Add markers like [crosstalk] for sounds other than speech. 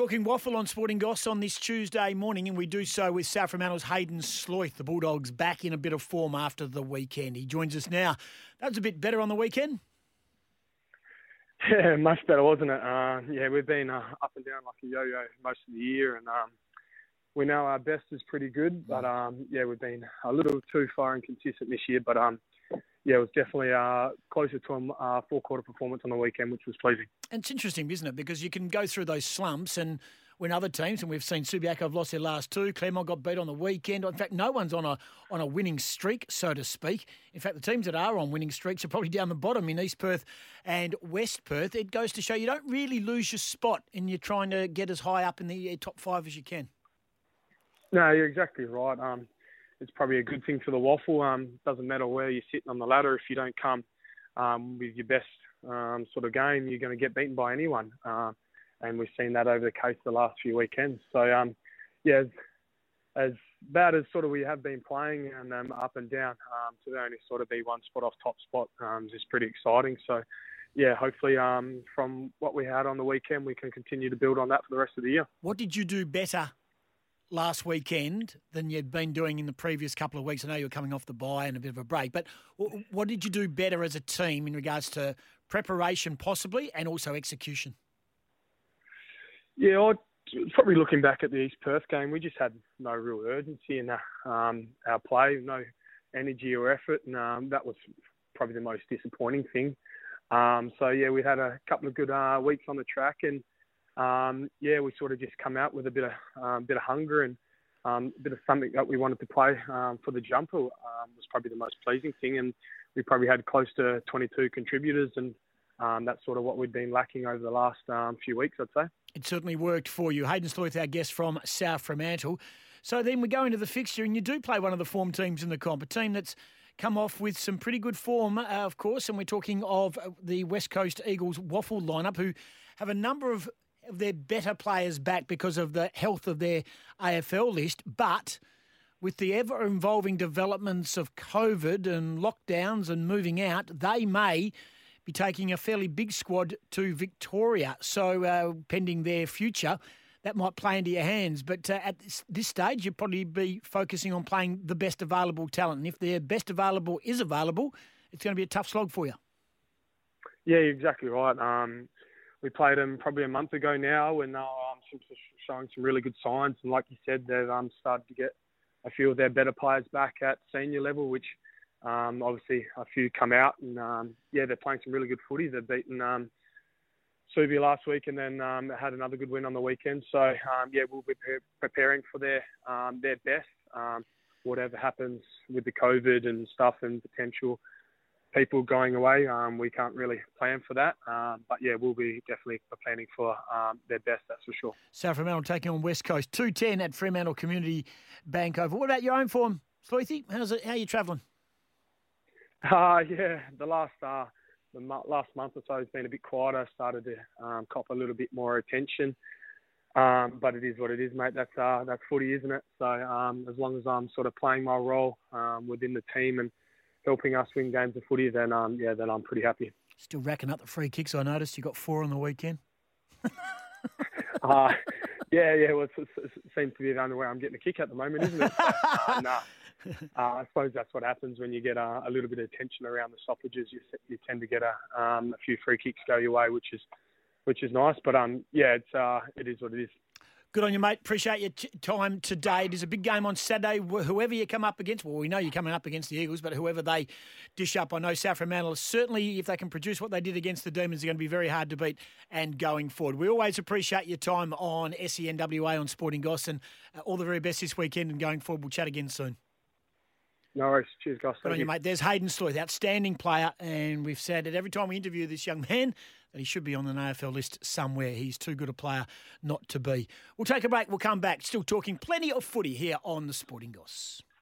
Talking WAFL on Sporting Goss on this Tuesday morning, and we do so with South Fremantle's Haiden Schloithe. The Bulldogs back in a bit of form after the weekend. He joins us now. That was a bit better on the weekend. [laughs] Yeah, much better, wasn't it? Uh, yeah, we've been uh, up and down like a yo-yo most of the year, and um, we know our best is pretty good, but um, yeah, we've been a little too far and inconsistent this year. But um, yeah, it was definitely uh, closer to a uh, four quarter performance on the weekend, which was pleasing. It's interesting, isn't it? Because you can go through those slumps and when other teams, and we've seen Subiaco have lost their last two. Claremont got beat on the weekend. In fact, no one's on a on a winning streak, so to speak. In fact, the teams that are on winning streaks are probably down the bottom in East Perth and West Perth. It goes to show you don't really lose your spot, and you're trying to get as high up in the uh, top five as you can. No, you're exactly right. Um, it's probably a good thing for the WAFL. Um, doesn't matter where you're sitting on the ladder if you don't come um, with your best um, sort of game, you're going to get beaten by anyone. Uh, and we've seen that over the case the last few weekends. So um, yeah, as, as, bad as sort of we have been playing and um, up and down, um, to only sort of be one spot off top spot um, is pretty exciting. So yeah, hopefully um, from what we had on the weekend, we can continue to build on that for the rest of the year. What did you do better last weekend than you'd been doing in the previous couple of weeks? I know you were coming off the bye and a bit of a break, but what did you do better as a team in regards to preparation, possibly, and also execution? Yeah, I'd, probably looking back at the East Perth game, we just had no real urgency in um, our play, no energy or effort, and um, that was probably the most disappointing thing. Um, so yeah, we had a couple of good uh, weeks on the track, and um, yeah, we sort of just come out with a bit of um, bit of hunger and um, a bit of something that we wanted to play um, for the jumper um, was probably the most pleasing thing, and we probably had close to 22 contributors, and um, that's sort of what we've been lacking over the last few weeks, I'd say. It certainly worked for you. Haiden Schloithe, our guest from South Fremantle. So then we go into the fixture, and you do play one of the form teams in the comp, a team that's come off with some pretty good form, uh, of course, and we're talking of uh, the West Coast Eagles WAFL lineup, who have a number of their better players back because of the health of their AFL list, but with the ever evolving developments of COVID and lockdowns and moving out, they may be taking a fairly big squad to Victoria. So, uh, pending their future, that might play into your hands. But uh, at this, this, stage, you'd probably be focusing on playing the best available talent. And if their best available is available, it's going to be a tough slog for you. Yeah, exactly right. Um, we played them probably a month ago now, and they are um, showing some really good signs. And like you said, they've um, started to get a few of their better players back at senior level, which um, obviously a few come out, and um, yeah, they're playing some really good footy. They've beaten um, Subi last week, and then um, had another good win on the weekend. So um, yeah, we'll be preparing for their their best. Whatever happens with the COVID and stuff and potential people going away. Um, we can't really plan for that. Um, but yeah, we'll be definitely planning for um, their best, that's for sure. South Fremantle taking on West Coast 210 at Fremantle Community Bank Oval. What about your own form, Schloithy? How's it? How are you travelling? Uh, [laughs] yeah, the last uh, the last month or so has been a bit quieter. Started to um, cop a little bit more attention. Um, but it is what it is, mate. That's uh, that's footy, isn't it? So um, as long as I'm sort of playing my role um, within the team and helping us win games of footy, then um, yeah, then I'm pretty happy. Still racking up the free kicks. I noticed you got four on the weekend. [laughs] uh, yeah, yeah. Well, it, seems to be the only way I'm getting a kick at the moment, isn't it? So, uh, [laughs] nah. Uh, I suppose that's what happens when you get a, a, little bit of tension around the stoppages. You, you tend to get a, um, a few free kicks go your way, which is which is nice. But um, yeah, it's uh, it is what it is. Good on you, mate. Appreciate your t- time today. It is a big game on Saturday. Whoever you come up against, well, we know you're coming up against the Eagles, but whoever they dish up, I know South Fremantle, certainly if they can produce what they did against the Demons, are going to be very hard to beat and going forward. We always appreciate your time on SENWA on Sporting Goss and uh, all the very best this weekend and going forward. We'll chat again soon. No worries. Cheers, Goss. Good on you, mate. There's Haiden Schloithe, outstanding player, and we've said it every time we interview this young man that he should be on the AFL list somewhere. He's too good a player not to be. We'll take a break. We'll come back. Still talking plenty of footy here on the Sporting Goss.